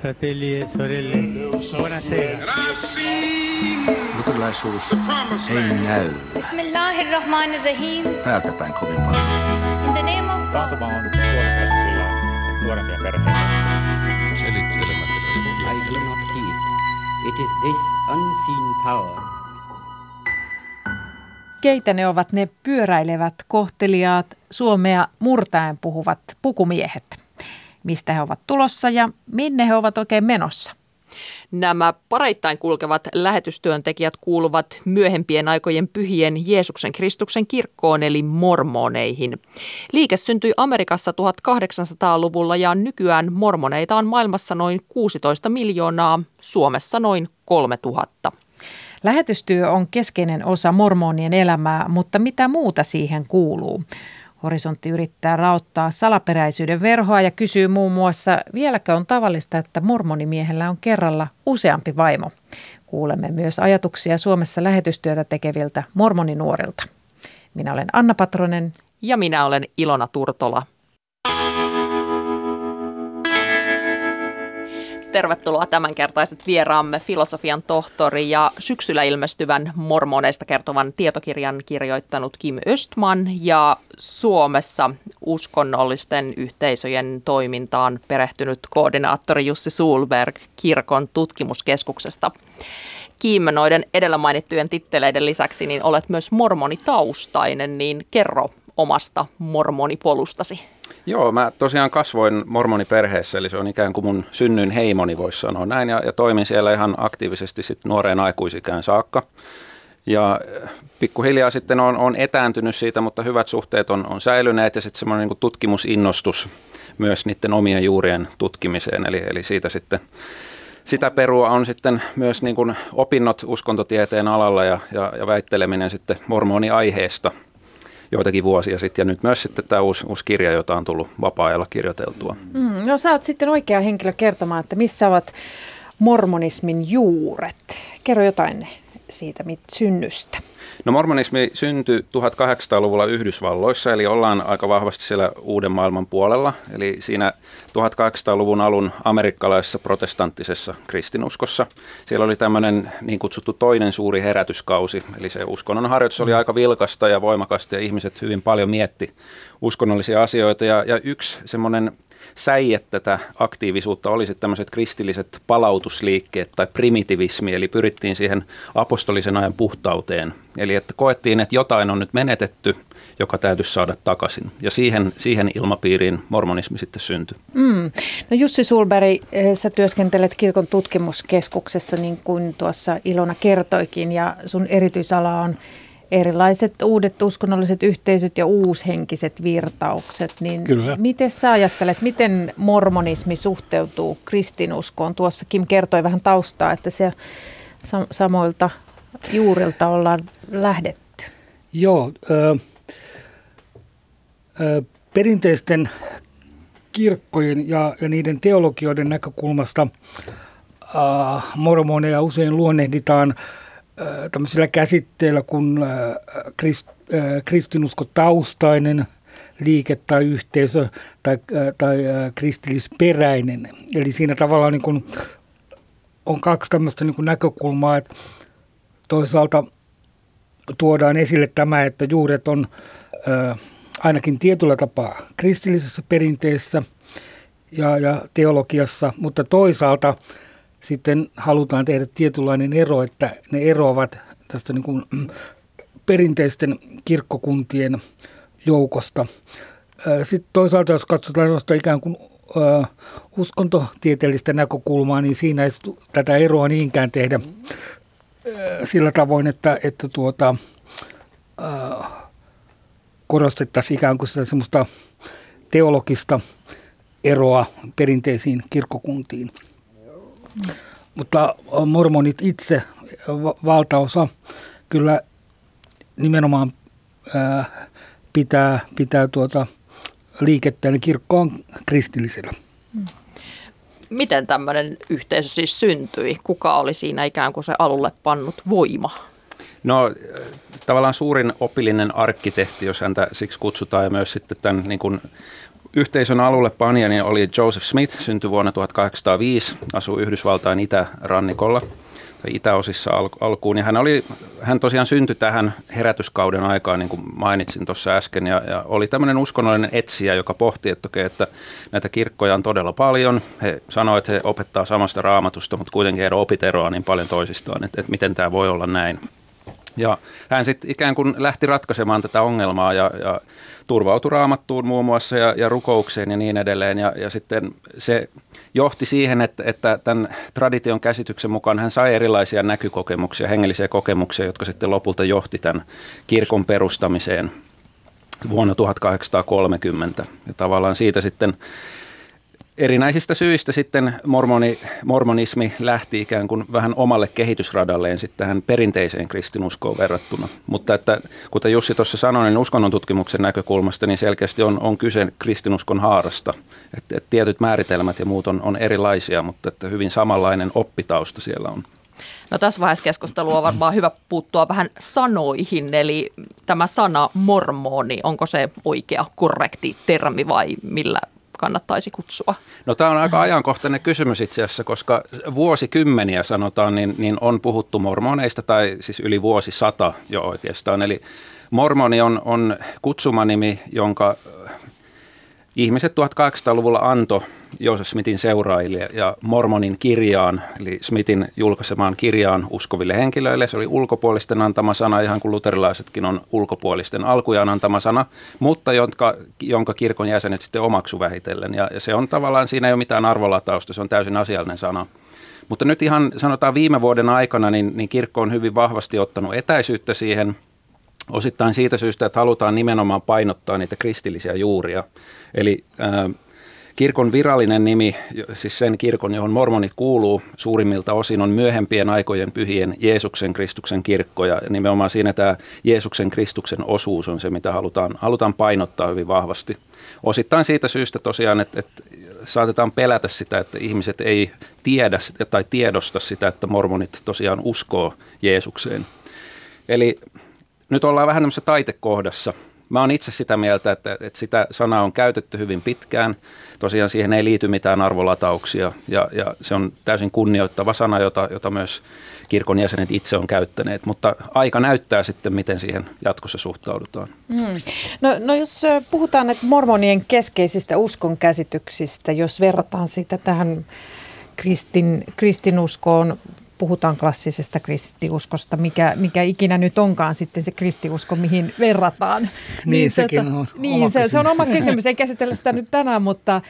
fratelli e sorelle, buonasera. Luterilaisuus ei näy Bismillahirrahmanirrahim. täältä päin kovin paljon. In the name of God. On nuorempia perheitä. Selittelemättä I do not. It is this unseen power Keitä ne ovat ne pyöräilevät, kohteliaat, suomea murtaen puhuvat pukumiehet? Mistä he ovat tulossa ja minne he ovat oikein menossa? Nämä pareittain kulkevat lähetystyöntekijät kuuluvat myöhempien aikojen pyhien Jeesuksen Kristuksen kirkkoon eli mormoneihin. Liike syntyi Amerikassa 1800-luvulla ja nykyään mormoneita on maailmassa noin 16 miljoonaa, Suomessa noin 3000. Lähetystyö on keskeinen osa mormonien elämää, mutta mitä muuta siihen kuuluu? Horisontti yrittää rauttaa salaperäisyyden verhoa ja kysyy muun muassa, vieläkö on tavallista, että mormonimiehellä on kerralla useampi vaimo. Kuulemme myös ajatuksia Suomessa lähetystyötä tekeviltä mormoninuorilta. Minä olen Anna Patronen. Ja minä olen Ilona Turtola. Tervetuloa tämänkertaiset vieraamme filosofian tohtori ja syksyllä ilmestyvän mormoneista kertovan tietokirjan kirjoittanut Kim Östman ja Suomessa uskonnollisten yhteisöjen toimintaan perehtynyt koordinaattori Jussi Sulberg kirkon tutkimuskeskuksesta. Kim, noiden edellä mainittujen titteleiden lisäksi niin olet myös mormonitaustainen, niin kerro omasta mormonipolustasi. Joo, mä tosiaan kasvoin mormoniperheessä, eli se on ikään kuin mun synnyin heimoni, voisi sanoa näin, ja, ja toimin siellä ihan aktiivisesti sit nuoreen aikuisikään saakka. Ja äh, pikkuhiljaa sitten on, on etääntynyt siitä, mutta hyvät suhteet on, on säilyneet ja sitten semmoinen niin tutkimusinnostus myös niiden omien juurien tutkimiseen, eli, eli siitä sitten sitä perua on sitten myös niin kuin opinnot uskontotieteen alalla ja, ja, ja väitteleminen sitten mormoniaiheesta – joitakin vuosia sitten. Ja nyt myös sitten tämä uusi, uusi kirja, jota on tullut vapaa-ajalla kirjoiteltua. Mm, no sä oot sitten oikea henkilö kertomaan, että missä ovat mormonismin juuret. Kerro jotain siitä mit synnystä. No mormonismi syntyi 1800-luvulla Yhdysvalloissa, eli ollaan aika vahvasti siellä uuden maailman puolella. Eli siinä 1800-luvun alun amerikkalaisessa protestanttisessa kristinuskossa. Siellä oli tämmöinen niin kutsuttu toinen suuri herätyskausi, eli se uskonnon harjoitus oli aika vilkasta ja voimakasta ja ihmiset hyvin paljon mietti uskonnollisia asioita. Ja, ja yksi semmoinen säie tätä aktiivisuutta oli sitten tämmöiset kristilliset palautusliikkeet tai primitivismi, eli pyrittiin siihen apostolisen ajan puhtauteen. Eli että koettiin, että jotain on nyt menetetty, joka täytyisi saada takaisin. Ja siihen, siihen ilmapiiriin mormonismi sitten syntyi. Mm. No Jussi Sulberg, eh, sä työskentelet kirkon tutkimuskeskuksessa, niin kuin tuossa Ilona kertoikin, ja sun erityisala on erilaiset uudet uskonnolliset yhteisöt ja uushenkiset virtaukset, niin Kyllä. miten sä ajattelet, miten mormonismi suhteutuu kristinuskoon? Tuossa Kim kertoi vähän taustaa, että se samoilta juurilta ollaan lähdetty. Joo, ö, ö, perinteisten kirkkojen ja, ja niiden teologioiden näkökulmasta äh, mormoneja usein luonnehditaan – tämmöisillä käsitteillä kuin krist, kristinuskotaustainen liike tai yhteisö tai, tai kristillisperäinen. Eli siinä tavallaan niin kuin on kaksi tämmöistä niin kuin näkökulmaa, että toisaalta tuodaan esille tämä, että juuret on ainakin tietyllä tapaa kristillisessä perinteessä ja, ja teologiassa, mutta toisaalta – sitten halutaan tehdä tietynlainen ero, että ne eroavat tästä niin kuin perinteisten kirkkokuntien joukosta. Sitten toisaalta, jos katsotaan noista ikään kuin uskontotieteellistä näkökulmaa, niin siinä ei tätä eroa niinkään tehdä sillä tavoin, että, että tuota, korostettaisiin ikään kuin sitä semmoista teologista eroa perinteisiin kirkkokuntiin. Mutta mormonit itse, valtaosa, kyllä nimenomaan ää, pitää, pitää tuota liikettä, eli kirkko on kristillisellä. Miten tämmöinen yhteisö siis syntyi? Kuka oli siinä ikään kuin se alulle pannut voima? No tavallaan suurin opillinen arkkitehti, jos häntä siksi kutsutaan, ja myös sitten tämän niin kuin yhteisön alulle panija niin oli Joseph Smith, syntyi vuonna 1805, asui Yhdysvaltain itärannikolla tai itäosissa al- alkuun. Ja hän, oli, hän tosiaan syntyi tähän herätyskauden aikaan, niin kuin mainitsin tuossa äsken, ja, ja oli tämmöinen uskonnollinen etsijä, joka pohti, että, okay, että näitä kirkkoja on todella paljon. He sanoivat, että he opettaa samasta raamatusta, mutta kuitenkin heidän opit eroaa niin paljon toisistaan, että, että miten tämä voi olla näin. Ja hän sitten ikään kuin lähti ratkaisemaan tätä ongelmaa ja, ja turvautui raamattuun muun muassa ja, ja rukoukseen ja niin edelleen. Ja, ja sitten se johti siihen, että, että tämän tradition käsityksen mukaan hän sai erilaisia näkykokemuksia, hengellisiä kokemuksia, jotka sitten lopulta johti tämän kirkon perustamiseen vuonna 1830. Ja tavallaan siitä sitten erinäisistä syistä sitten mormoni, mormonismi lähti ikään kuin vähän omalle kehitysradalleen sitten tähän perinteiseen kristinuskoon verrattuna. Mutta että, kuten Jussi tuossa sanoi, niin uskonnon tutkimuksen näkökulmasta niin selkeästi on, on kyse kristinuskon haarasta. Että, että tietyt määritelmät ja muut on, on erilaisia, mutta että hyvin samanlainen oppitausta siellä on. No tässä vaiheessa keskustelua on varmaan hyvä puuttua vähän sanoihin, eli tämä sana mormoni, onko se oikea, korrekti termi vai millä kannattaisi kutsua? No tämä on aika ajankohtainen kysymys itse asiassa, koska vuosikymmeniä sanotaan, niin, niin on puhuttu mormoneista tai siis yli vuosisata jo oikeastaan. Eli mormoni on, on kutsumanimi, jonka ihmiset 1800-luvulla antoi Joseph Smithin seuraajille ja Mormonin kirjaan, eli Smithin julkaisemaan kirjaan uskoville henkilöille. Se oli ulkopuolisten antama sana, ihan kuin luterilaisetkin on ulkopuolisten alkujaan antama sana, mutta jonka, jonka kirkon jäsenet sitten omaksu vähitellen. Ja, ja se on tavallaan, siinä ei ole mitään arvolatausta, se on täysin asiallinen sana. Mutta nyt ihan sanotaan viime vuoden aikana, niin, niin kirkko on hyvin vahvasti ottanut etäisyyttä siihen – osittain siitä syystä, että halutaan nimenomaan painottaa niitä kristillisiä juuria. Eli kirkon virallinen nimi, siis sen kirkon, johon mormonit kuuluu suurimmilta osin, on myöhempien aikojen pyhien Jeesuksen Kristuksen kirkko. Ja nimenomaan siinä tämä Jeesuksen Kristuksen osuus on se, mitä halutaan, halutaan painottaa hyvin vahvasti. Osittain siitä syystä tosiaan, että, että saatetaan pelätä sitä, että ihmiset ei tiedä tai tiedosta sitä, että mormonit tosiaan uskoo Jeesukseen. Eli nyt ollaan vähän tämmöisessä taitekohdassa. Mä oon itse sitä mieltä, että, että sitä sanaa on käytetty hyvin pitkään. Tosiaan siihen ei liity mitään arvolatauksia ja, ja se on täysin kunnioittava sana, jota, jota myös kirkon jäsenet itse on käyttäneet. Mutta aika näyttää sitten, miten siihen jatkossa suhtaudutaan. Mm. No, no jos puhutaan että mormonien keskeisistä uskonkäsityksistä, jos verrataan sitä tähän kristin, kristinuskoon, puhutaan klassisesta kristiuskosta, mikä, mikä ikinä nyt onkaan sitten se kristiusko, mihin verrataan. Niin, niin sekin tota, on Niin, oma se, kysymys. se on oma kysymys, ei käsitellä sitä nyt tänään, mutta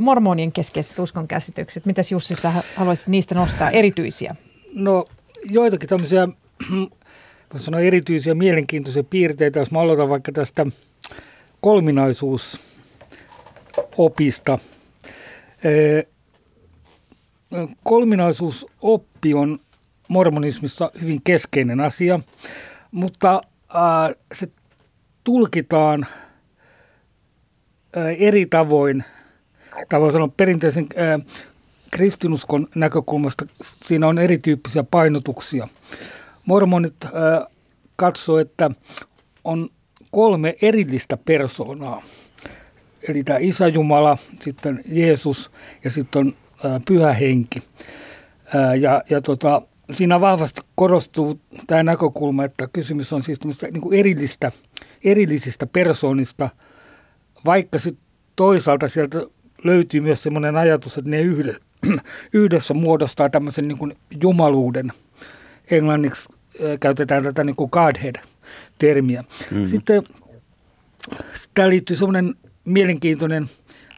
mormonien keskeiset uskon käsitykset, mitäs Jussi sä haluaisit niistä nostaa erityisiä? No joitakin tämmöisiä, voisi sanoa erityisiä mielenkiintoisia piirteitä, jos mä aloitan vaikka tästä kolminaisuusopista. Kolminaisuusoppi on mormonismissa hyvin keskeinen asia, mutta äh, se tulkitaan äh, eri tavoin, tai voi sanoa perinteisen äh, kristinuskon näkökulmasta siinä on erityyppisiä painotuksia. Mormonit äh, katsoo, että on kolme erillistä persoonaa. Eli tämä Isä Jumala, sitten Jeesus ja sitten on pyhä henki. Ja, ja tota, siinä vahvasti korostuu tämä näkökulma, että kysymys on siis niin kuin erillistä, erillisistä persoonista, vaikka sitten toisaalta sieltä löytyy myös sellainen ajatus, että ne yhdessä, yhdessä muodostaa tämmöisen niin kuin jumaluuden. Englanniksi käytetään tätä niin kuin Godhead-termiä. Mm. Sitten tämä liittyy semmoinen mielenkiintoinen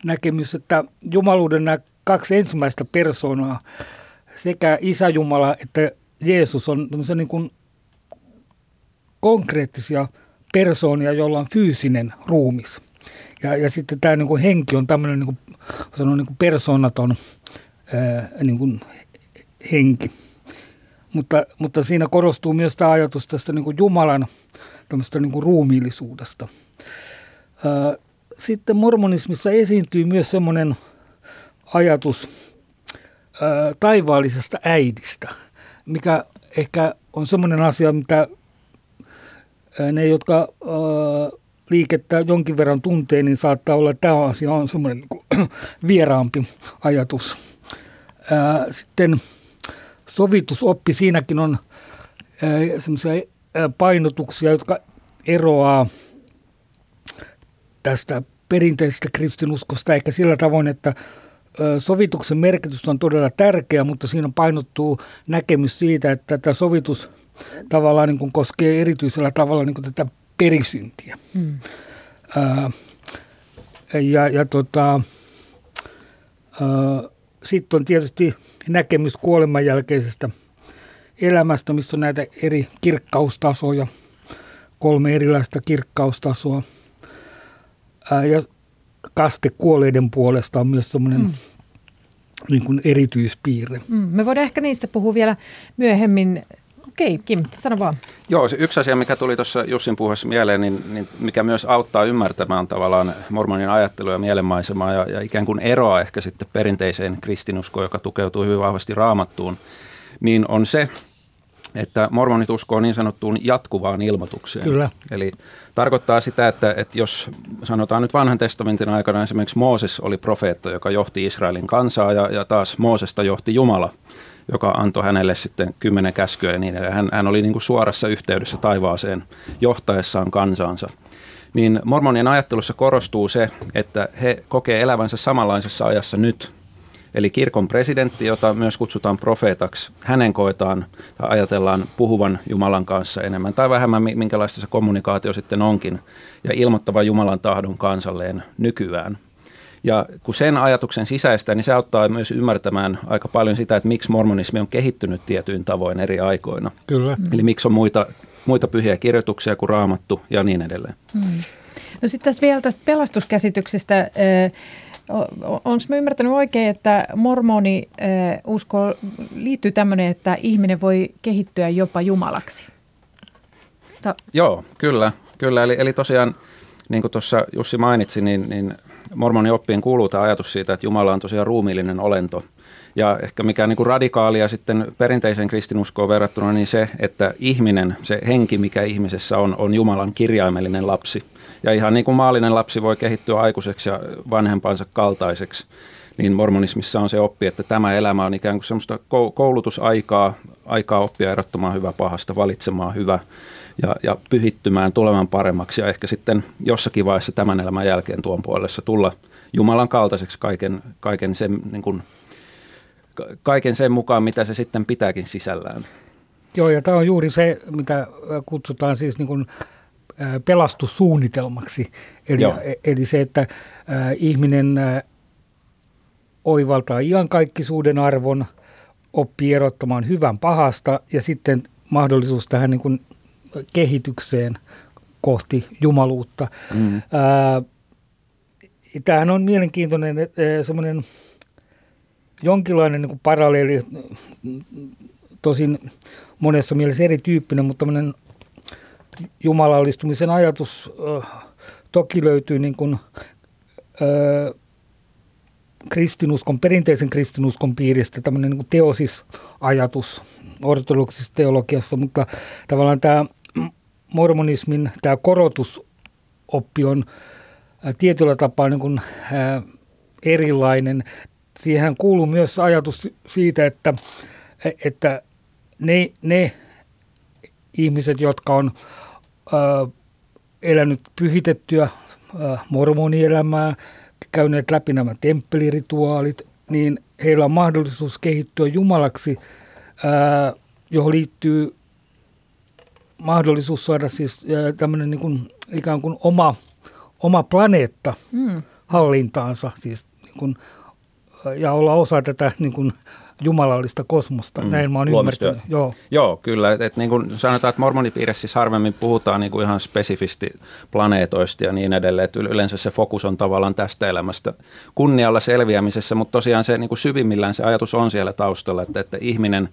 näkemys, että jumaluuden nämä kaksi ensimmäistä persoonaa, sekä Isä Jumala että Jeesus on niin kuin konkreettisia persoonia, joilla on fyysinen ruumis. Ja, ja sitten tämä niin kuin henki on tämmöinen niin kuin, sanon, niin kuin persoonaton ää, niin kuin henki. Mutta, mutta siinä korostuu myös tämä ajatus tästä niin kuin Jumalan niin kuin ruumiillisuudesta. Ää, sitten mormonismissa esiintyy myös semmoinen ajatus taivaallisesta äidistä, mikä ehkä on semmoinen asia, mitä ne, jotka liikettä jonkin verran tuntee, niin saattaa olla, että tämä asia on semmoinen niin vieraampi ajatus. Sitten sovitusoppi, siinäkin on semmoisia painotuksia, jotka eroaa tästä perinteisestä kristinuskosta ehkä sillä tavoin, että sovituksen merkitys on todella tärkeä, mutta siinä painottuu näkemys siitä, että tämä sovitus tavallaan niin kuin koskee erityisellä tavalla niin kuin tätä perisyntiä. Mm. ja ja tota, sitten on tietysti näkemys kuoleman jälkeisestä elämästä, missä on näitä eri kirkkaustasoja, kolme erilaista kirkkaustasoa. ja kaste kuolleiden puolesta on myös semmoinen mm. niin kuin erityispiirre. Mm. Me voidaan ehkä niistä puhua vielä myöhemmin. Okei, Kim, sano vaan. Joo, se yksi asia, mikä tuli tuossa Jussin puheessa mieleen, niin, niin mikä myös auttaa ymmärtämään tavallaan mormonin ajattelua ja mielenmaisemaa ja, ja ikään kuin eroa ehkä sitten perinteiseen kristinuskoon, joka tukeutuu hyvin vahvasti raamattuun, niin on se, että mormonit uskoo niin sanottuun jatkuvaan ilmoitukseen. Kyllä. Eli tarkoittaa sitä, että, että jos sanotaan nyt vanhan testamentin aikana esimerkiksi Mooses oli profeetta, joka johti Israelin kansaa ja, ja taas Moosesta johti Jumala, joka antoi hänelle sitten kymmenen käskyä ja niin edelleen. Hän, hän oli niin kuin suorassa yhteydessä taivaaseen johtaessaan kansaansa. Niin mormonien ajattelussa korostuu se, että he kokee elävänsä samanlaisessa ajassa nyt Eli kirkon presidentti, jota myös kutsutaan profeetaksi, hänen koetaan tai ajatellaan puhuvan Jumalan kanssa enemmän tai vähemmän, minkälaista se kommunikaatio sitten onkin, ja ilmoittava Jumalan tahdon kansalleen nykyään. Ja kun sen ajatuksen sisäistä, niin se auttaa myös ymmärtämään aika paljon sitä, että miksi mormonismi on kehittynyt tietyin tavoin eri aikoina. Kyllä. Eli miksi on muita, muita pyhiä kirjoituksia kuin raamattu ja niin edelleen. Hmm. No sitten tässä vielä tästä pelastuskäsityksestä. Onko mä ymmärtänyt oikein, että mormoni äh, usko liittyy tämmöinen, että ihminen voi kehittyä jopa jumalaksi? Ta- Joo, kyllä. kyllä. Eli, eli tosiaan, niin kuin tuossa Jussi mainitsi, niin, niin mormonin oppiin kuuluu tämä ajatus siitä, että Jumala on tosiaan ruumiillinen olento. Ja ehkä mikä niin kuin radikaalia sitten perinteiseen kristinuskoon verrattuna, niin se, että ihminen, se henki, mikä ihmisessä on, on Jumalan kirjaimellinen lapsi – ja ihan niin kuin maallinen lapsi voi kehittyä aikuiseksi ja vanhempansa kaltaiseksi, niin mormonismissa on se oppi, että tämä elämä on ikään kuin semmoista koulutusaikaa, aikaa oppia erottamaan hyvä pahasta, valitsemaan hyvä ja, ja pyhittymään tulemaan paremmaksi ja ehkä sitten jossakin vaiheessa tämän elämän jälkeen tuon puolessa tulla Jumalan kaltaiseksi kaiken, kaiken, sen, niin kuin, kaiken sen mukaan, mitä se sitten pitääkin sisällään. Joo, ja tämä on juuri se, mitä kutsutaan siis niin kuin pelastussuunnitelmaksi. Eli, eli se, että ihminen oivaltaa iankaikkisuuden arvon, oppii erottamaan hyvän pahasta ja sitten mahdollisuus tähän niin kuin kehitykseen kohti jumaluutta. Mm. tämähän on mielenkiintoinen semmoinen jonkinlainen niin kuin paralleeli, tosin monessa mielessä erityyppinen, mutta tämmöinen jumalallistumisen ajatus äh, toki löytyy niin kuin, äh, kristinuskon, perinteisen kristinuskon piiristä tämmöinen niin teosisajatus ortodoksisessa teologiassa, mutta tavallaan tämä mormonismin tämä korotusoppi on tietyllä tapaa niin kuin, äh, erilainen. Siihen kuuluu myös ajatus siitä, että, että ne, ne ihmiset, jotka on elänyt pyhitettyä mormonielämää, käyneet läpi nämä temppelirituaalit, niin heillä on mahdollisuus kehittyä Jumalaksi, johon liittyy mahdollisuus saada siis tämmöinen niin kuin, ikään kuin oma, oma planeetta mm. hallintaansa siis niin kuin, ja olla osa tätä niin kuin, jumalallista kosmosta. Mm. Näin mä oon ymmärtänyt. Joo. Joo, kyllä. Et, et niin kuin sanotaan, että mormonipiirissä siis harvemmin puhutaan niin kuin ihan spesifisti planeetoista ja niin edelleen. Et yleensä se fokus on tavallaan tästä elämästä kunnialla selviämisessä, mutta tosiaan se niin kuin syvimmillään se ajatus on siellä taustalla, että, että ihminen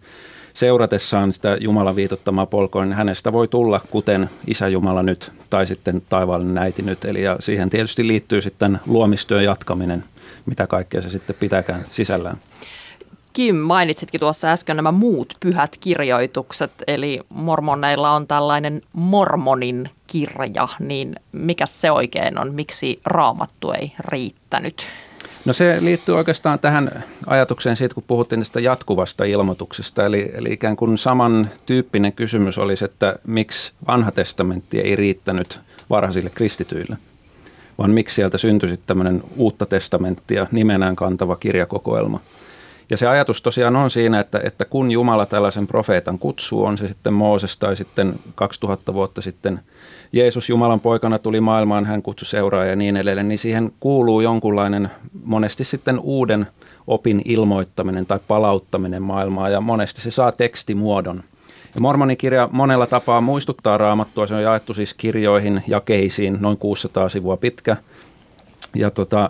seuratessaan sitä Jumalan viitottamaa polkoa, niin hänestä voi tulla kuten Isä Jumala nyt tai sitten taivaallinen äiti nyt. Eli ja siihen tietysti liittyy sitten luomistyön jatkaminen, mitä kaikkea se sitten pitääkään sisällään. Kim, mainitsitkin tuossa äsken nämä muut pyhät kirjoitukset, eli mormoneilla on tällainen mormonin kirja, niin mikä se oikein on? Miksi raamattu ei riittänyt? No se liittyy oikeastaan tähän ajatukseen siitä, kun puhuttiin tästä jatkuvasta ilmoituksesta. Eli, eli ikään kuin samantyyppinen kysymys olisi, että miksi vanha testamentti ei riittänyt varhaisille kristityille, vaan miksi sieltä syntyi tämmöinen uutta testamenttia nimenään kantava kirjakokoelma. Ja se ajatus tosiaan on siinä, että, että kun Jumala tällaisen profeetan kutsuu, on se sitten Mooses tai sitten 2000 vuotta sitten – Jeesus Jumalan poikana tuli maailmaan, hän kutsui seuraa ja niin edelleen, niin siihen kuuluu jonkunlainen monesti sitten uuden opin ilmoittaminen tai palauttaminen maailmaa ja monesti se saa tekstimuodon. Ja mormonikirja monella tapaa muistuttaa raamattua, se on jaettu siis kirjoihin, jakeisiin, noin 600 sivua pitkä. Ja tota,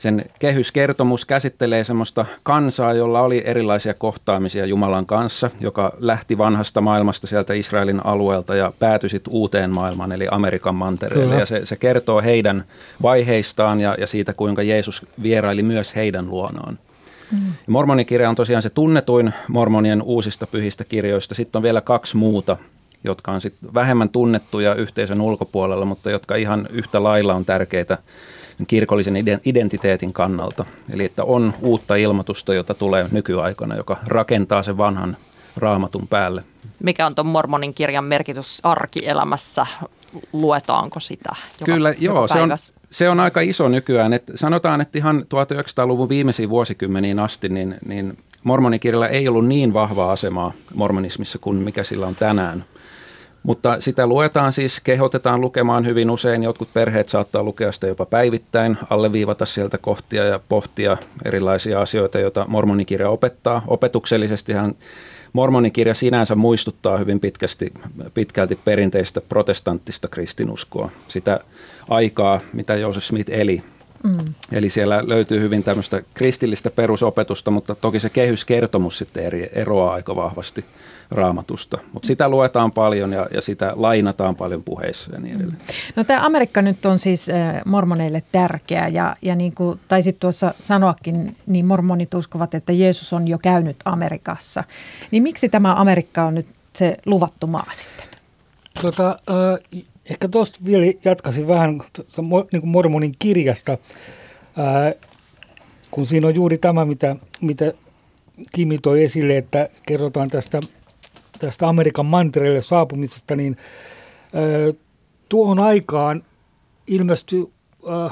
sen kehyskertomus käsittelee semmoista kansaa, jolla oli erilaisia kohtaamisia Jumalan kanssa, joka lähti vanhasta maailmasta sieltä Israelin alueelta ja päätyi sitten uuteen maailmaan, eli Amerikan mantereelle. Kyllä. Ja se, se kertoo heidän vaiheistaan ja, ja siitä, kuinka Jeesus vieraili myös heidän luonaan. Mm. Mormonikirja on tosiaan se tunnetuin mormonien uusista pyhistä kirjoista. Sitten on vielä kaksi muuta, jotka on sitten vähemmän tunnettuja yhteisön ulkopuolella, mutta jotka ihan yhtä lailla on tärkeitä kirkollisen identiteetin kannalta. Eli että on uutta ilmoitusta, jota tulee nykyaikana, joka rakentaa sen vanhan raamatun päälle. Mikä on tuon mormonin kirjan merkitys arkielämässä? Luetaanko sitä joka, Kyllä, joka joo, se on, se on aika iso nykyään. Et sanotaan, että ihan 1900-luvun viimeisiin vuosikymmeniin asti, niin, niin mormonikirjalla ei ollut niin vahvaa asemaa mormonismissa kuin mikä sillä on tänään – mutta sitä luetaan siis, kehotetaan lukemaan hyvin usein. Jotkut perheet saattaa lukea sitä jopa päivittäin, alleviivata sieltä kohtia ja pohtia erilaisia asioita, joita mormonikirja opettaa. Opetuksellisestihan mormonikirja sinänsä muistuttaa hyvin pitkästi, pitkälti perinteistä protestanttista kristinuskoa. Sitä aikaa, mitä Joseph Smith eli. Mm. Eli siellä löytyy hyvin tämmöistä kristillistä perusopetusta, mutta toki se kehyskertomus sitten eri, eroaa aika vahvasti – raamatusta. Mutta sitä luetaan paljon ja, ja sitä lainataan paljon puheissa ja niin edelleen. No tämä Amerikka nyt on siis mormoneille tärkeä ja, ja niin kuin taisit tuossa sanoakin, niin mormonit uskovat, että Jeesus on jo käynyt Amerikassa. Niin miksi tämä Amerikka on nyt se luvattu maa sitten? Tota, äh, ehkä tuosta vielä jatkaisin vähän niin kuin mormonin kirjasta, äh, kun siinä on juuri tämä, mitä, mitä Kimi toi esille, että kerrotaan tästä tästä Amerikan mantereelle saapumisesta, niin ö, tuohon aikaan ilmestyi ö,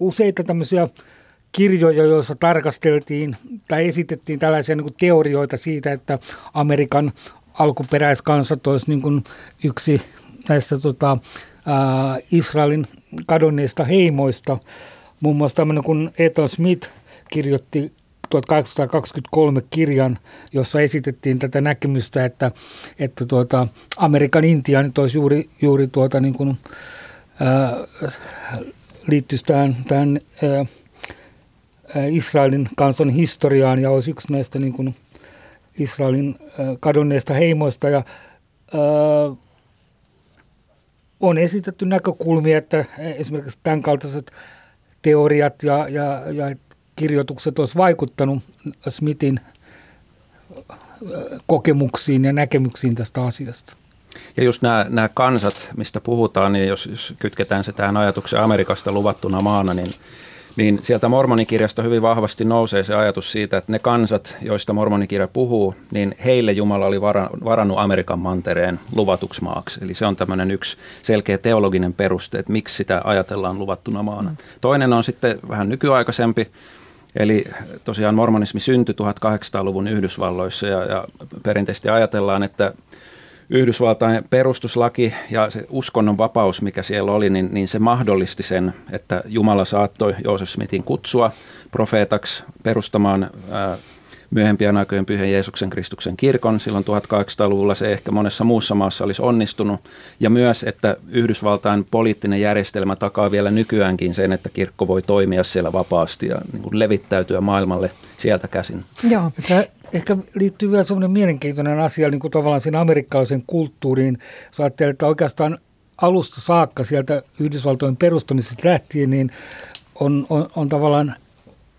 useita tämmöisiä kirjoja, joissa tarkasteltiin tai esitettiin tällaisia niin kuin teorioita siitä, että Amerikan alkuperäiskansat olisi niin kuin yksi näistä tota, ä, Israelin kadonneista heimoista. Muun muassa tämmöinen kuin Ethel Smith kirjoitti 1823 kirjan, jossa esitettiin tätä näkemystä, että, että tuota, Amerikan nyt olisi juuri, juuri tuota, niin kuin, ää, liittyisi tähän, tähän ää, Israelin kansan historiaan ja olisi yksi näistä niin kuin Israelin kadonneista heimoista. Ja, ää, on esitetty näkökulmia, että esimerkiksi tämän kaltaiset teoriat ja, ja, ja kirjoitukset olisi vaikuttanut Smithin kokemuksiin ja näkemyksiin tästä asiasta. Ja just nämä, nämä kansat, mistä puhutaan, niin jos, jos kytketään se tähän ajatukseen Amerikasta luvattuna maana, niin, niin sieltä mormonikirjasta hyvin vahvasti nousee se ajatus siitä, että ne kansat, joista mormonikirja puhuu, niin heille Jumala oli varannut Amerikan mantereen luvatuksi maaksi. Eli se on tämmöinen yksi selkeä teologinen peruste, että miksi sitä ajatellaan luvattuna maana. Mm. Toinen on sitten vähän nykyaikaisempi, Eli tosiaan mormonismi syntyi 1800-luvun Yhdysvalloissa ja, ja perinteisesti ajatellaan, että Yhdysvaltain perustuslaki ja se uskonnon vapaus, mikä siellä oli, niin, niin se mahdollisti sen, että Jumala saattoi Joosef Smithin kutsua profeetaksi perustamaan ää, myöhempien aikojen pyhän Jeesuksen Kristuksen kirkon. Silloin 1800-luvulla se ehkä monessa muussa maassa olisi onnistunut. Ja myös, että Yhdysvaltain poliittinen järjestelmä takaa vielä nykyäänkin sen, että kirkko voi toimia siellä vapaasti ja niin kuin levittäytyä maailmalle sieltä käsin. Joo. Ehkä liittyy vielä sellainen mielenkiintoinen asia niin kuin tavallaan siinä amerikkalaisen kulttuuriin. Sä että oikeastaan alusta saakka sieltä Yhdysvaltojen perustamisesta lähtien, niin on, on, on tavallaan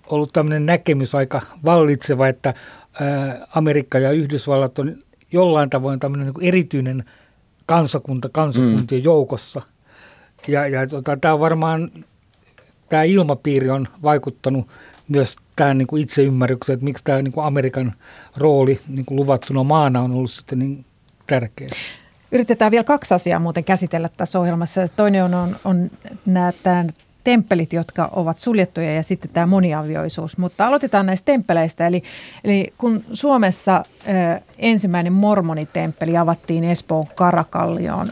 ollut tämmöinen näkemys aika vallitseva, että Amerikka ja Yhdysvallat on jollain tavoin tämmöinen niin erityinen kansakunta kansakuntien mm. joukossa. Ja, ja tota, tämä on varmaan, tämä ilmapiiri on vaikuttanut myös tähän niin kuin itseymmärrykseen, että miksi tämä niin kuin Amerikan rooli niin kuin luvattuna maana on ollut sitten niin tärkeä. Yritetään vielä kaksi asiaa muuten käsitellä tässä ohjelmassa. Toinen on, on, on nämä, tämä temppelit, jotka ovat suljettuja ja sitten tämä moniavioisuus. Mutta aloitetaan näistä temppeleistä. Eli, eli kun Suomessa ö, ensimmäinen mormonitemppeli avattiin Espoon Karakallioon ö,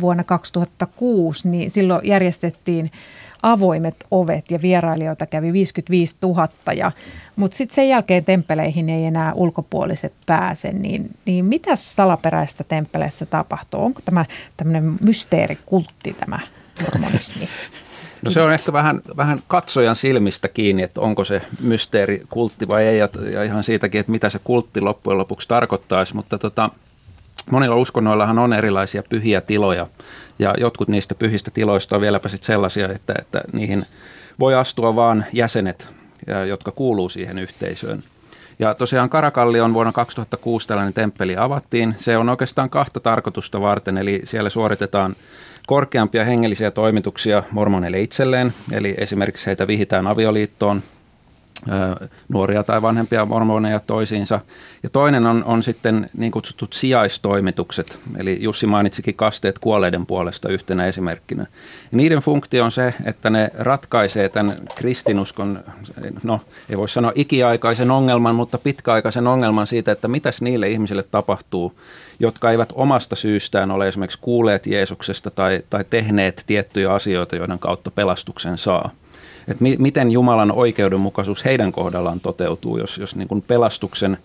vuonna 2006, niin silloin järjestettiin avoimet ovet ja vierailijoita kävi 55 000. Ja, mutta sitten sen jälkeen temppeleihin ei enää ulkopuoliset pääse. Niin, niin mitä salaperäistä temppeleissä tapahtuu? Onko tämä tämmöinen mysteerikultti tämä mormonismi? No se on ehkä vähän, vähän katsojan silmistä kiinni, että onko se mysteeri kultti vai ei, ja, ihan siitäkin, että mitä se kultti loppujen lopuksi tarkoittaisi, mutta tota, monilla uskonnoillahan on erilaisia pyhiä tiloja, ja jotkut niistä pyhistä tiloista on vieläpä sit sellaisia, että, että niihin voi astua vain jäsenet, jotka kuuluu siihen yhteisöön. Ja tosiaan on vuonna 2006 tällainen temppeli avattiin. Se on oikeastaan kahta tarkoitusta varten, eli siellä suoritetaan korkeampia hengellisiä toimituksia mormoneille itselleen, eli esimerkiksi heitä vihitään avioliittoon, nuoria tai vanhempia mormoneja toisiinsa. Ja toinen on, on sitten niin kutsutut sijaistoimitukset, eli Jussi mainitsikin kasteet kuolleiden puolesta yhtenä esimerkkinä. Ja niiden funktio on se, että ne ratkaisee tämän kristinuskon, no ei voi sanoa ikiaikaisen ongelman, mutta pitkäaikaisen ongelman siitä, että mitäs niille ihmisille tapahtuu, jotka eivät omasta syystään ole esimerkiksi kuulleet Jeesuksesta tai, tai tehneet tiettyjä asioita, joiden kautta pelastuksen saa että mi- miten Jumalan oikeudenmukaisuus heidän kohdallaan toteutuu, jos, jos niin kuin pelastuksen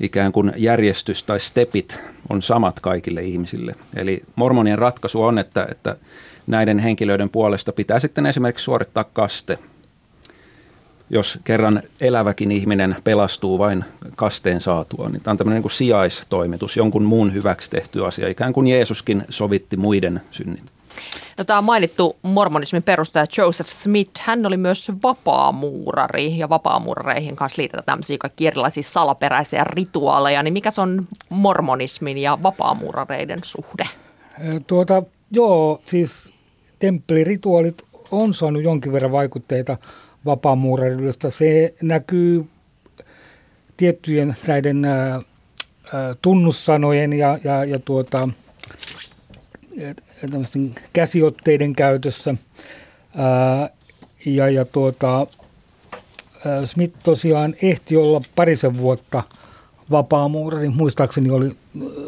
ikään kuin järjestys tai stepit on samat kaikille ihmisille. Eli mormonien ratkaisu on, että, että näiden henkilöiden puolesta pitää sitten esimerkiksi suorittaa kaste. Jos kerran eläväkin ihminen pelastuu vain kasteen saatua, niin tämä on tämmöinen niin kuin sijaistoimitus, jonkun muun hyväksi tehty asia, ikään kuin Jeesuskin sovitti muiden synnit. No, tämä mainittu mormonismin perustaja Joseph Smith, hän oli myös vapaamuurari ja vapaamuurareihin kanssa liitetään tämmöisiä kaikki erilaisia salaperäisiä rituaaleja. Niin mikä se on mormonismin ja vapaamuurareiden suhde? Tuota, joo, siis temppelirituaalit on saanut jonkin verran vaikutteita vapaamuurarilta. Se näkyy tiettyjen näiden ää, tunnussanojen ja, ja, ja tuota, käsiotteiden käytössä. Ää, ja, ja tuota, Smith tosiaan ehti olla parisen vuotta vapaamuurari, muistaakseni oli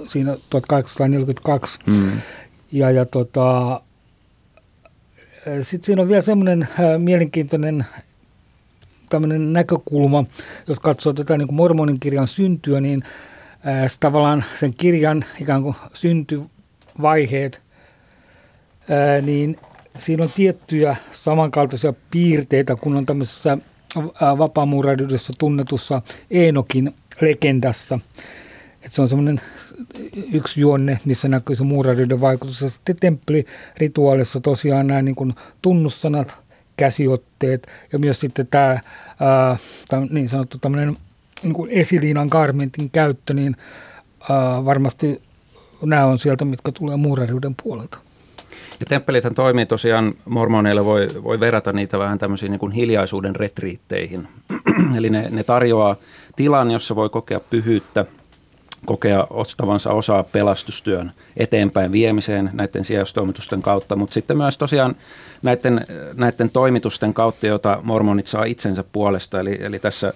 siinä 1842. Mm. Ja, ja tota, sitten siinä on vielä semmoinen mielenkiintoinen tämmöinen näkökulma, jos katsoo tätä niin kuin mormonin kirjan syntyä, niin ää, tavallaan sen kirjan ikään kuin syntyvaiheet ää, niin siinä on tiettyjä samankaltaisia piirteitä, kun on tämmöisessä vapaamuuraisuudessa tunnetussa Eenokin legendassa. että se on semmoinen yksi juonne, missä näkyy se muuraisuuden vaikutus. Ja sitten temppelirituaalissa tosiaan nämä niin tunnussanat, käsiotteet ja myös sitten tämä ää, niin sanottu tämmöinen niin esiliinan garmentin käyttö, niin ää, varmasti nämä on sieltä, mitkä tulee muuraisuuden puolelta. Ja temppelithän toimii tosiaan, mormoneille voi, voi verrata niitä vähän tämmöisiin niin kuin hiljaisuuden retriitteihin. Eli ne, ne tarjoaa tilan, jossa voi kokea pyhyyttä, kokea ostavansa osaa pelastustyön eteenpäin viemiseen näiden sijaistoimitusten kautta, mutta sitten myös tosiaan näiden, näiden toimitusten kautta, joita mormonit saa itsensä puolesta. Eli, eli tässä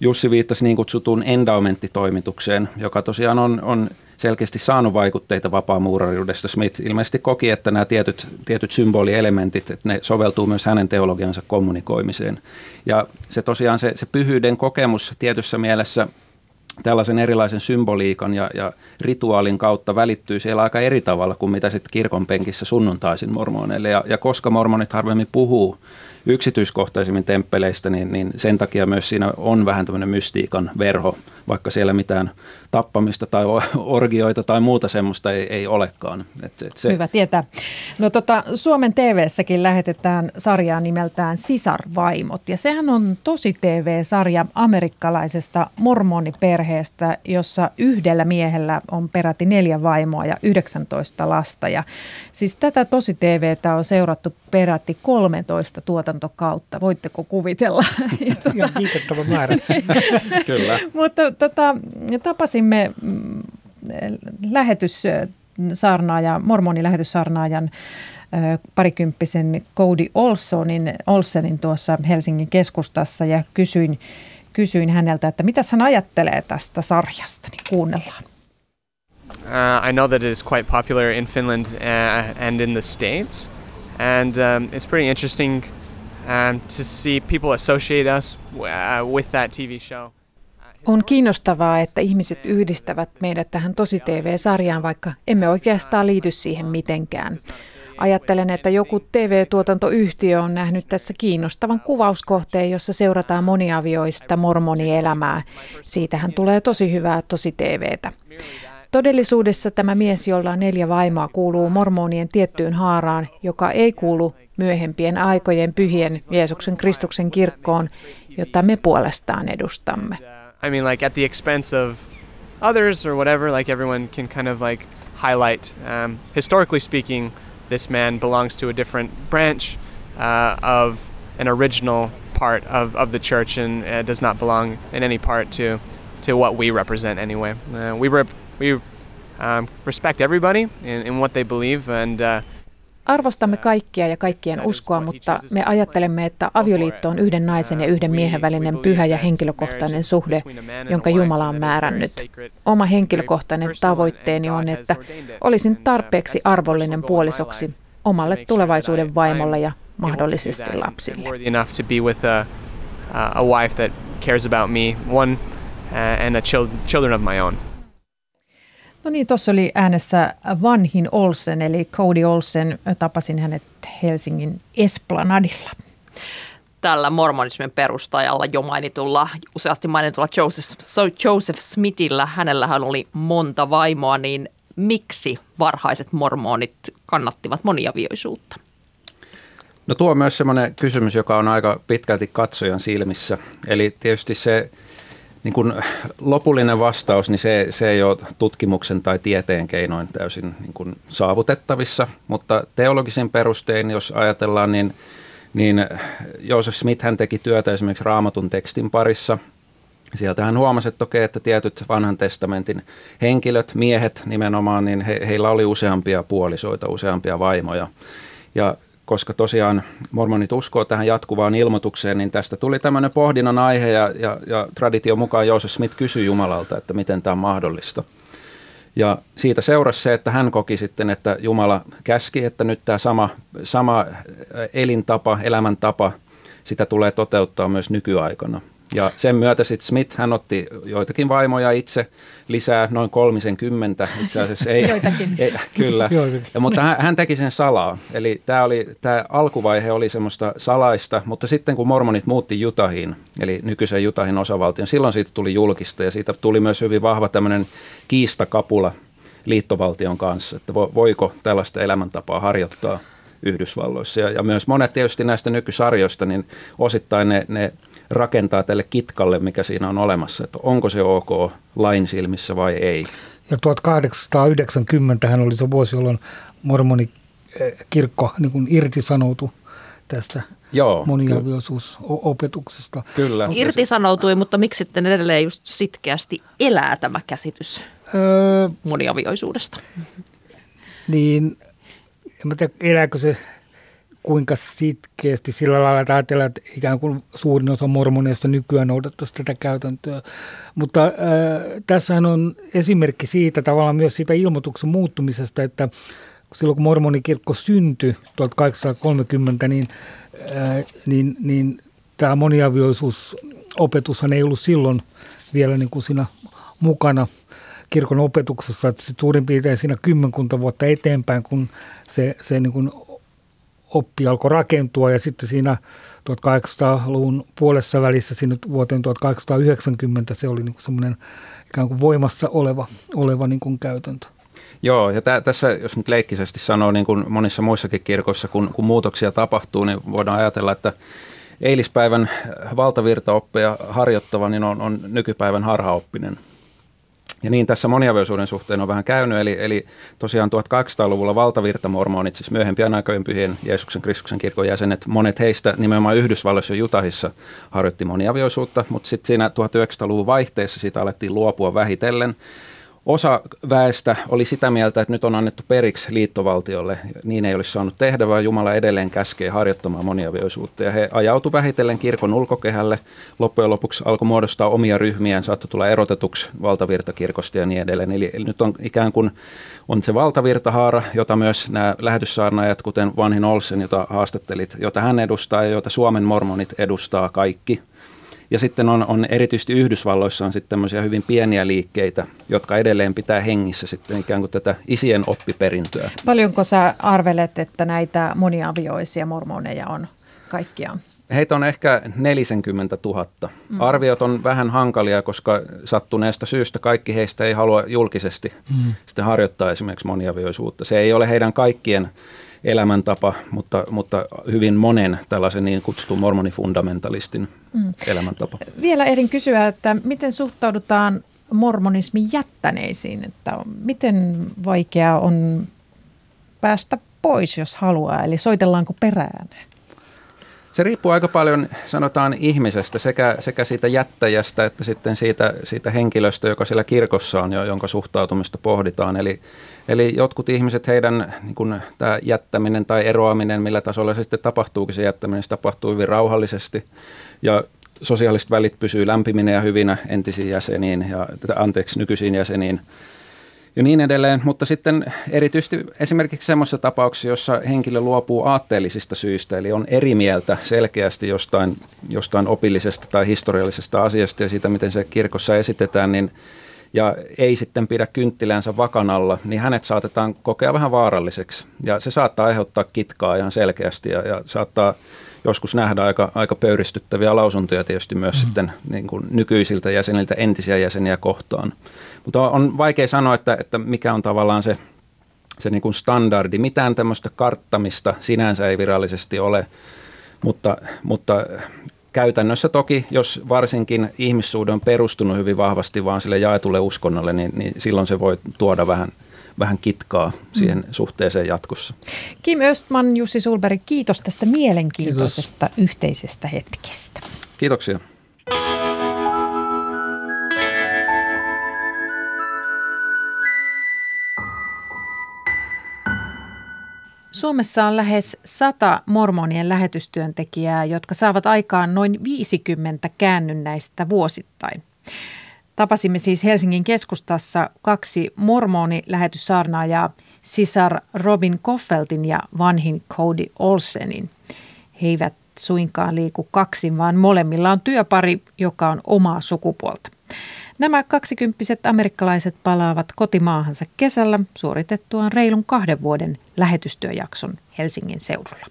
Jussi viittasi niin kutsutun endowmenttitoimitukseen, joka tosiaan on, on selkeästi saanut vaikutteita vapaamuurariudesta. Smith ilmeisesti koki, että nämä tietyt, tietyt symbolielementit, että ne soveltuu myös hänen teologiansa kommunikoimiseen. Ja se tosiaan se, se pyhyyden kokemus tietyssä mielessä tällaisen erilaisen symboliikan ja, ja rituaalin kautta välittyy siellä aika eri tavalla kuin mitä sitten kirkon penkissä sunnuntaisin mormoneille. Ja, ja koska mormonit harvemmin puhuu yksityiskohtaisemmin temppeleistä, niin, niin sen takia myös siinä on vähän tämmöinen mystiikan verho vaikka siellä mitään tappamista tai orgioita tai muuta semmoista ei, ei olekaan. Et, et se... Hyvä tietää. No tota, Suomen TV-säkin lähetetään sarjaa nimeltään Sisarvaimot ja sehän on tosi TV-sarja amerikkalaisesta mormoniperheestä, jossa yhdellä miehellä on peräti neljä vaimoa ja 19 lasta. Ja siis tätä tosi TVtä on seurattu peräti 13 tuotantokautta. Voitteko kuvitella? ja tuota... Ihan kiitettävä määrä. Kyllä. Mutta tota, tapasimme mm, lähetyssaarnaaja, mormonilähetyssaarnaajan parikymppisen Cody Olsonin, Olsenin tuossa Helsingin keskustassa ja kysyin, kysyin häneltä, että mitä hän ajattelee tästä sarjasta, niin kuunnellaan. Uh, I know that it is quite popular in Finland uh, and in the States, and um, it's pretty interesting um, to see people associate us uh, with that TV show. On kiinnostavaa, että ihmiset yhdistävät meidät tähän tosi TV-sarjaan, vaikka emme oikeastaan liity siihen mitenkään. Ajattelen, että joku TV-tuotantoyhtiö on nähnyt tässä kiinnostavan kuvauskohteen, jossa seurataan moniavioista mormonielämää. Siitähän tulee tosi hyvää tosi TVtä. Todellisuudessa tämä mies, jolla on neljä vaimoa, kuuluu mormonien tiettyyn haaraan, joka ei kuulu myöhempien aikojen pyhien Jeesuksen Kristuksen kirkkoon, jota me puolestaan edustamme. I mean, like at the expense of others or whatever. Like everyone can kind of like highlight. Um, historically speaking, this man belongs to a different branch uh, of an original part of, of the church and uh, does not belong in any part to to what we represent anyway. Uh, we rep- we um, respect everybody in, in what they believe and uh, Arvostamme kaikkia ja kaikkien uskoa, mutta me ajattelemme, että avioliitto on yhden naisen ja yhden miehen välinen pyhä ja henkilökohtainen suhde, jonka Jumala on määrännyt. Oma henkilökohtainen tavoitteeni on, että olisin tarpeeksi arvollinen puolisoksi omalle tulevaisuuden vaimolle ja mahdollisesti lapsille. a wife that cares about me, one uh, and a children of my own. No niin, tuossa oli äänessä vanhin Olsen, eli Cody Olsen. Tapasin hänet Helsingin Esplanadilla. Tällä mormonismin perustajalla jo mainitulla, useasti mainitulla Joseph, so Joseph Smithillä, hänellähän oli monta vaimoa, niin miksi varhaiset mormonit kannattivat moniavioisuutta? No tuo on myös semmoinen kysymys, joka on aika pitkälti katsojan silmissä. Eli tietysti se niin kuin lopullinen vastaus, niin se, se ei ole tutkimuksen tai tieteen keinoin täysin niin kuin saavutettavissa, mutta teologisin perustein, jos ajatellaan, niin, niin Joseph Smith hän teki työtä esimerkiksi raamatun tekstin parissa. Sieltä hän huomasi, että, okei, että tietyt vanhan testamentin henkilöt, miehet nimenomaan, niin he, heillä oli useampia puolisoita, useampia vaimoja. Ja koska tosiaan mormonit uskoo tähän jatkuvaan ilmoitukseen, niin tästä tuli tämmöinen pohdinnan aihe ja, ja, ja tradition mukaan Joseph Smith kysyi Jumalalta, että miten tämä on mahdollista. Ja siitä seurasi se, että hän koki sitten, että Jumala käski, että nyt tämä sama, sama elintapa, elämäntapa, sitä tulee toteuttaa myös nykyaikana. Ja sen myötä sitten Smith, hän otti joitakin vaimoja itse lisää, noin 30 itse asiassa. Ei, joitakin. Ei, kyllä, ja, mutta hän, hän teki sen salaa. Eli tämä, oli, tämä alkuvaihe oli semmoista salaista, mutta sitten kun mormonit muutti Jutahiin, eli nykyisen Jutahin osavaltion, silloin siitä tuli julkista ja siitä tuli myös hyvin vahva tämmöinen kiistakapula liittovaltion kanssa, että voiko tällaista elämäntapaa harjoittaa Yhdysvalloissa. Ja, ja myös monet tietysti näistä nykysarjoista, niin osittain ne, ne rakentaa tälle kitkalle, mikä siinä on olemassa, että onko se ok lain silmissä vai ei. Ja 1890 hän oli se vuosi, jolloin mormonikirkko niin kuin irtisanoutui tästä Joo, moniavioisuusopetuksesta. Kyllä. Irtisanoutui, mutta miksi sitten edelleen just sitkeästi elää tämä käsitys öö, moniavioisuudesta? Niin, en mä tiedä, elääkö se kuinka sitkeästi sillä lailla, että ajatellaan, että ikään kuin suurin osa mormoneista nykyään noudattaisi tätä käytäntöä. Mutta äh, tässähän on esimerkki siitä tavallaan myös siitä ilmoituksen muuttumisesta, että silloin kun mormonikirkko syntyi 1830, niin, äh, niin, niin tämä moniavioisuusopetushan ei ollut silloin vielä niin kuin siinä mukana kirkon opetuksessa, että suurin piirtein siinä kymmenkunta vuotta eteenpäin, kun se, se niin kuin oppi alkoi rakentua ja sitten siinä 1800-luvun puolessa välissä sinne vuoteen 1890 se oli niin semmoinen ikään kuin voimassa oleva, oleva niin kuin käytäntö. Joo, ja tä, tässä, jos nyt leikkisesti sanoo, niin kuin monissa muissakin kirkoissa, kun, kun muutoksia tapahtuu, niin voidaan ajatella, että eilispäivän valtavirtaoppeja harjoittava niin on, on nykypäivän harhaoppinen. Ja niin tässä moniavioisuuden suhteen on vähän käynyt, eli, eli tosiaan 1800-luvulla valtavirtamormonit, siis myöhempien aikojen pyhien Jeesuksen Kristuksen kirkon jäsenet, monet heistä nimenomaan Yhdysvalloissa ja Jutahissa harjoitti moniavioisuutta, mutta sitten siinä 1900-luvun vaihteessa siitä alettiin luopua vähitellen osa väestä oli sitä mieltä, että nyt on annettu periksi liittovaltiolle. Niin ei olisi saanut tehdä, vaan Jumala edelleen käskee harjoittamaan moniavioisuutta. Ja he ajautu vähitellen kirkon ulkokehälle. Loppujen lopuksi alkoi muodostaa omia ryhmiään, saattoi tulla erotetuksi valtavirtakirkosta ja niin edelleen. Eli, eli nyt on ikään kuin on se valtavirtahaara, jota myös nämä lähetyssaarnaajat, kuten Vanhin Olsen, jota haastattelit, jota hän edustaa ja jota Suomen mormonit edustaa kaikki – ja sitten on, on erityisesti Yhdysvalloissa on sitten tämmöisiä hyvin pieniä liikkeitä, jotka edelleen pitää hengissä sitten ikään kuin tätä isien oppiperintöä. Paljonko sä arvelet, että näitä moniavioisia mormoneja on kaikkiaan? Heitä on ehkä 40 000. Mm. Arviot on vähän hankalia, koska sattuneesta syystä kaikki heistä ei halua julkisesti mm. sitten harjoittaa esimerkiksi moniavioisuutta. Se ei ole heidän kaikkien elämäntapa, mutta, mutta hyvin monen tällaisen niin kutsutun mormonifundamentalistin mm. elämäntapa. Vielä ehdin kysyä, että miten suhtaudutaan mormonismin jättäneisiin, että miten vaikeaa on päästä pois, jos haluaa, eli soitellaanko perään? Se riippuu aika paljon, sanotaan, ihmisestä, sekä, sekä siitä jättäjästä että sitten siitä, siitä henkilöstä, joka siellä kirkossa on, jonka suhtautumista pohditaan. Eli, eli jotkut ihmiset, heidän niin kun, tämä jättäminen tai eroaminen, millä tasolla se sitten tapahtuukin se jättäminen, se tapahtuu hyvin rauhallisesti. Ja sosiaaliset välit pysyy lämpiminä ja hyvinä entisiin jäseniin ja anteeksi nykyisiin jäseniin ja niin edelleen. Mutta sitten erityisesti esimerkiksi semmoisessa tapauksessa, jossa henkilö luopuu aatteellisista syistä, eli on eri mieltä selkeästi jostain, jostain opillisesta tai historiallisesta asiasta ja siitä, miten se kirkossa esitetään, niin ja ei sitten pidä kynttilänsä vakanalla, niin hänet saatetaan kokea vähän vaaralliseksi. Ja se saattaa aiheuttaa kitkaa ihan selkeästi ja, ja saattaa joskus nähdä aika, aika pöyristyttäviä lausuntoja tietysti myös mm. sitten niin kuin nykyisiltä jäseniltä entisiä jäseniä kohtaan. Mutta on vaikea sanoa, että, että mikä on tavallaan se, se niin kuin standardi. Mitään tämmöistä karttamista sinänsä ei virallisesti ole, mutta, mutta käytännössä toki, jos varsinkin ihmissuhde on perustunut hyvin vahvasti vaan sille jaetulle uskonnolle, niin, niin silloin se voi tuoda vähän – vähän kitkaa siihen mm. suhteeseen jatkossa. Kim Östman, Jussi Sulberg, kiitos tästä mielenkiintoisesta kiitos. yhteisestä hetkestä. Kiitoksia. Suomessa on lähes 100 mormonien lähetystyöntekijää, jotka saavat aikaan noin 50 käännynnäistä vuosittain. Tapasimme siis Helsingin keskustassa kaksi mormoni-lähetyssaarnaajaa, sisar Robin Koffeltin ja vanhin Cody Olsenin. He eivät suinkaan liiku kaksin, vaan molemmilla on työpari, joka on omaa sukupuolta. Nämä kaksikymppiset amerikkalaiset palaavat kotimaahansa kesällä suoritettuaan reilun kahden vuoden lähetystyöjakson Helsingin seudulla.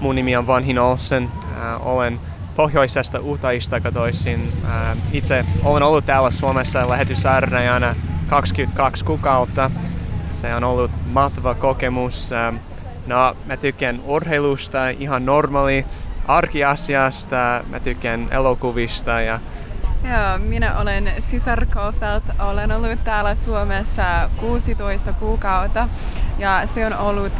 Mun nimi on Vanhin Olsen. Äh, olen pohjoisesta Utahista kotoisin. Ähm, itse olen ollut täällä Suomessa lähetysarnajana 22 kuukautta. Se on ollut mahtava kokemus. No, mä tykkään urheilusta, ihan normaali arkiasiasta. Mä tykkään elokuvista ja Joo, minä olen Sisar Kofelt. Olen ollut täällä Suomessa 16 kuukautta ja se on ollut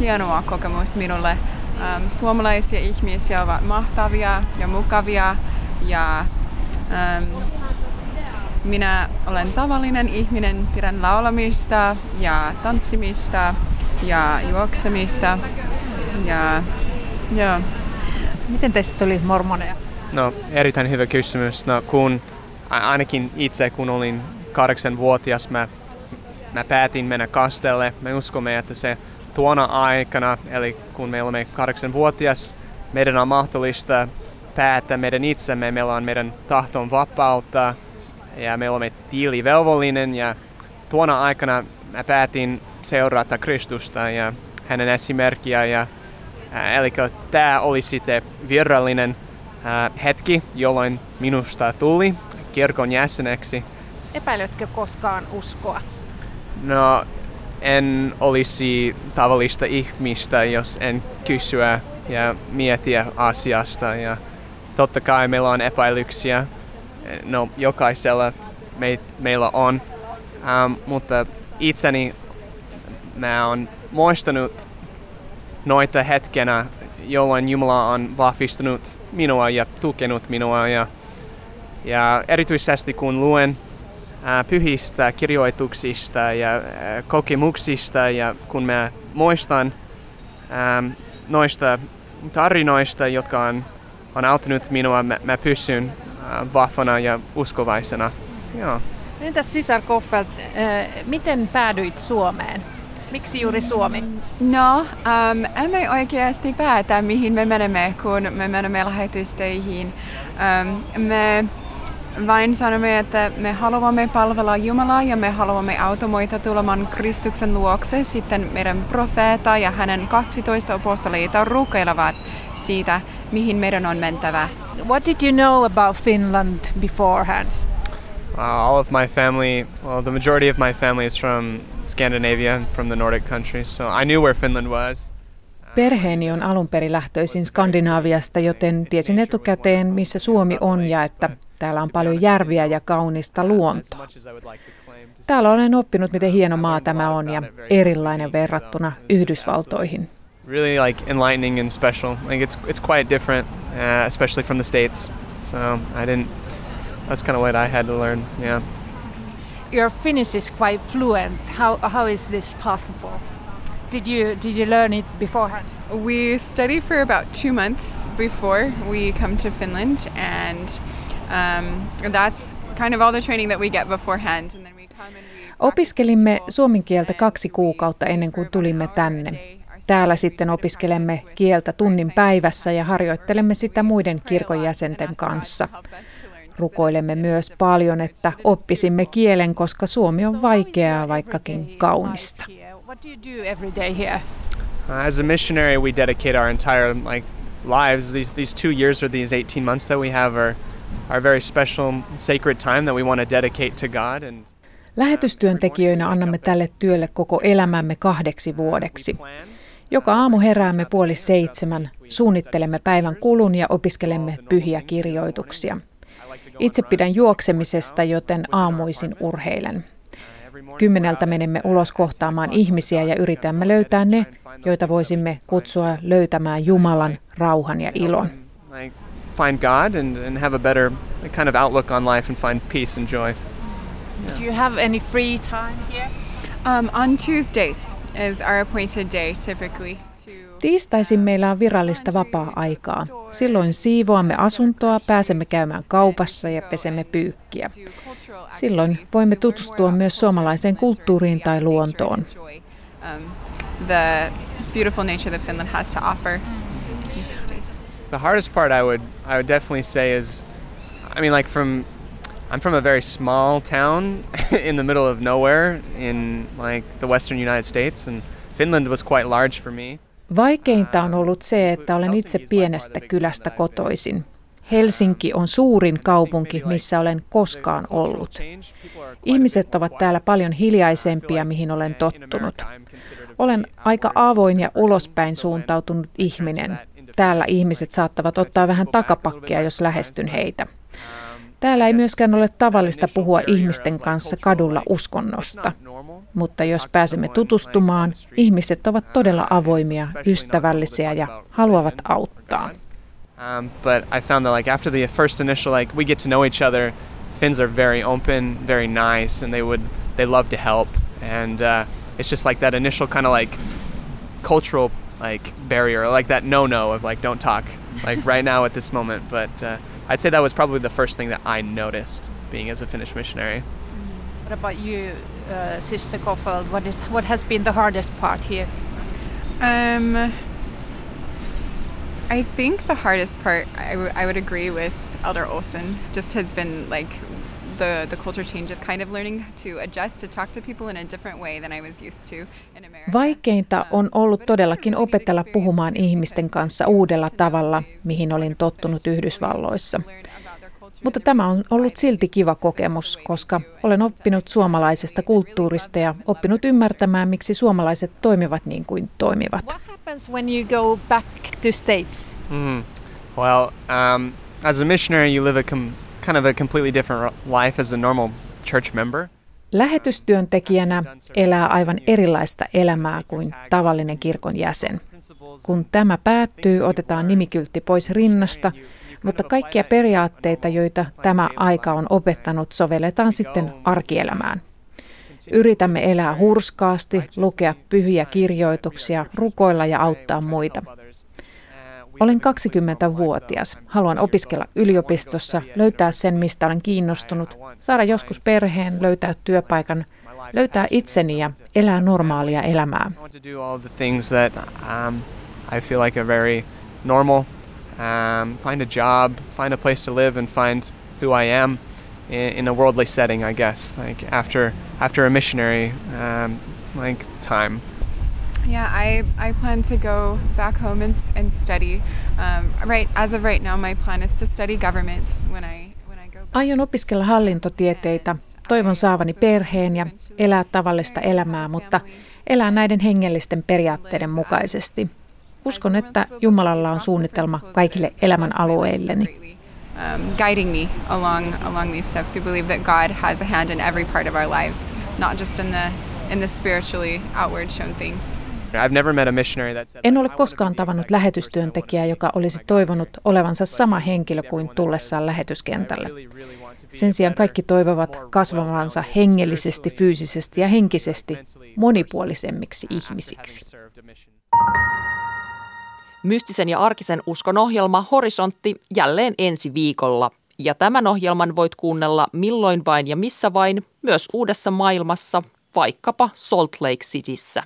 hienoa kokemus minulle ähm, suomalaisia ihmisiä ovat mahtavia ja mukavia ja ähm, minä olen tavallinen ihminen, pidän laulamista ja tanssimista ja juoksemista ja joo. Miten teistä tuli mormoneja? No, erittäin hyvä kysymys. No, kun ainakin itse, kun olin kahdeksanvuotias, mä, mä päätin mennä kastelle. Me uskomme, että se tuona aikana, eli kun me olemme kahdeksanvuotias, meidän on mahdollista päättää meidän itsemme, meillä on meidän tahton vapautta ja me olemme tiilivelvollinen ja tuona aikana mä päätin seurata Kristusta ja hänen esimerkkiä ja Äh, eli tämä oli sitten virallinen äh, hetki, jolloin minusta tuli kirkon jäseneksi. Epäilytkö koskaan uskoa? No, en olisi tavallista ihmistä, jos en kysyä ja mietiä asiasta. Ja totta kai meillä on epäilyksiä. No, jokaisella me, meillä on. Ähm, mutta itseni mä oon muistanut noita hetkenä, jolloin Jumala on vahvistanut minua ja tukenut minua. Ja, ja erityisesti kun luen pyhistä kirjoituksista ja kokemuksista ja kun mä muistan noista tarinoista, jotka on, on auttanut minua, mä, mä pysyn vahvana ja uskovaisena. Joo. Entäs sisar Koffelt, miten päädyit Suomeen? Miksi juuri Suomi? No, um, emme oikeasti päätä, mihin me menemme, kun me menemme lähetysteihin. Um, me vain sanomme, että me haluamme palvella Jumalaa ja me haluamme automoita tulemaan Kristuksen luokse. Sitten meidän profeeta ja hänen 12 apostoliita rukoilevat siitä, mihin meidän on mentävä. What did you know about Finland beforehand? Uh, all of my family, well, the majority of my family is from Scandinavia, from the Nordic countries, so I knew where Finland was. Perheeni on alun perin lähtöisin Skandinaaviasta, joten tiesin etukäteen, missä Suomi on ja että täällä on paljon järviä ja kaunista luontoa. Täällä olen oppinut, miten hieno maa tämä on ja erilainen verrattuna Yhdysvaltoihin. Really like enlightening and special. Like it's it's quite different, uh, especially from the states. So I didn't. That's kind of what I had to learn. Yeah. Your Finnish is quite fluent. How how is this possible? Did you did you learn it beforehand? We study for about two months before we come to Finland, and um, that's kind of all the training that we get beforehand. And then we come and we Opiskelimme suomen kieltä kaksi kuukautta ennen kuin tulimme tänne. Täällä sitten opiskelemme kieltä tunnin päivässä ja harjoittelemme sitä muiden kirkon jäsenten kanssa. Rukoilemme myös paljon, että oppisimme kielen, koska suomi on vaikeaa, vaikkakin kaunista. Uh, as a missionary, we dedicate our entire like lives. These these two years or these 18 months that we have are are very special, sacred time that we want to dedicate to God. And Lähetystyöntekijöinä annamme tälle työlle koko elämämme kahdeksi vuodeksi. Joka aamu heräämme puoli seitsemän, suunnittelemme päivän kulun ja opiskelemme pyhiä kirjoituksia. Itse pidän juoksemisesta, joten aamuisin urheilen. Kymmeneltä menemme ulos kohtaamaan ihmisiä ja yritämme löytää ne, joita voisimme kutsua löytämään Jumalan, rauhan ja ilon. Find God and, and have a better kind of outlook on life and find peace and joy. Do you have any free time here? Um, on Tuesdays is our appointed day typically. To Tiistaisin meillä on virallista vapaa-aikaa. Silloin siivoamme asuntoa, pääsemme käymään kaupassa ja pesemme pyykkiä. Silloin voimme tutustua myös suomalaiseen kulttuuriin tai luontoon. the beautiful nature that Finland has to offer. The hardest part I would I would definitely say is, I mean, like from, I'm from a very small town in the middle of nowhere in like the western United States, and Finland was quite large for me. Vaikeinta on ollut se, että olen itse pienestä kylästä kotoisin. Helsinki on suurin kaupunki, missä olen koskaan ollut. Ihmiset ovat täällä paljon hiljaisempia, mihin olen tottunut. Olen aika avoin ja ulospäin suuntautunut ihminen. Täällä ihmiset saattavat ottaa vähän takapakkia, jos lähestyn heitä. Täällä ei myöskään ole tavallista puhua ihmisten kanssa kadulla uskonnosta. Mutta jos pääsemme tutustumaan, ihmiset ovat todella avoimia, ystävällisiä ja haluavat auttaa. Um, but I found that like after the first initial like we get to know each other, Finns are very open, very nice, and they would they love to help, and uh, it's just like that initial kind of like cultural like barrier, like that no no of like don't talk like right now at this moment. But uh, I'd say that was probably the first thing that I noticed being as a Finnish missionary. What about you, uh, Sister Koffel? What, is, what has been the hardest part here? Um, I think the hardest part, I, w- I would agree with Elder Olson, just has been like the, the culture change of kind of learning to adjust to talk to people in a different way than I was used to in America. Vaikeinta on ollut todellakin opetella puhumaan ihmisten kanssa uudella tavalla, mihin olin tottunut Yhdysvalloissa. Mutta tämä on ollut silti kiva kokemus, koska olen oppinut suomalaisesta kulttuurista ja oppinut ymmärtämään, miksi suomalaiset toimivat niin kuin toimivat. What happens when you go back to States? Mm. Well, um, as a missionary, you live a com- kind of a completely different life as a normal church member. Lähetystyöntekijänä elää aivan erilaista elämää kuin tavallinen kirkon jäsen. Kun tämä päättyy, otetaan nimikyltti pois rinnasta, mutta kaikkia periaatteita, joita tämä aika on opettanut, sovelletaan sitten arkielämään. Yritämme elää hurskaasti, lukea pyhiä kirjoituksia, rukoilla ja auttaa muita. Olen 20-vuotias. Haluan opiskella yliopistossa, löytää sen, mistä olen kiinnostunut, saada joskus perheen, löytää työpaikan, löytää itseni ja elää normaalia elämää. Very normal, um, find a job, find a place to live, and find who I am in, in a worldly setting. I guess like after after a missionary um, like time. Yeah, I, I plan to go back home and, and study. Um, right as of right now, my plan is to study government when I. Aion opiskella hallintotieteitä. Toivon saavani perheen ja elää tavallista elämää, mutta elää näiden hengellisten periaatteiden mukaisesti. Uskon, että Jumalalla on suunnitelma kaikille elämän alueilleni. Um, guiding me along along these steps. We believe that God has a hand in every part of our lives, not just in the in the spiritually outward shown things. En ole koskaan tavannut lähetystyöntekijää, joka olisi toivonut olevansa sama henkilö kuin tullessaan lähetyskentälle. Sen sijaan kaikki toivovat kasvavansa hengellisesti, fyysisesti ja henkisesti monipuolisemmiksi ihmisiksi. Mystisen ja arkisen uskon ohjelma Horisontti jälleen ensi viikolla. Ja tämän ohjelman voit kuunnella milloin vain ja missä vain, myös uudessa maailmassa, vaikkapa Salt Lake Cityssä.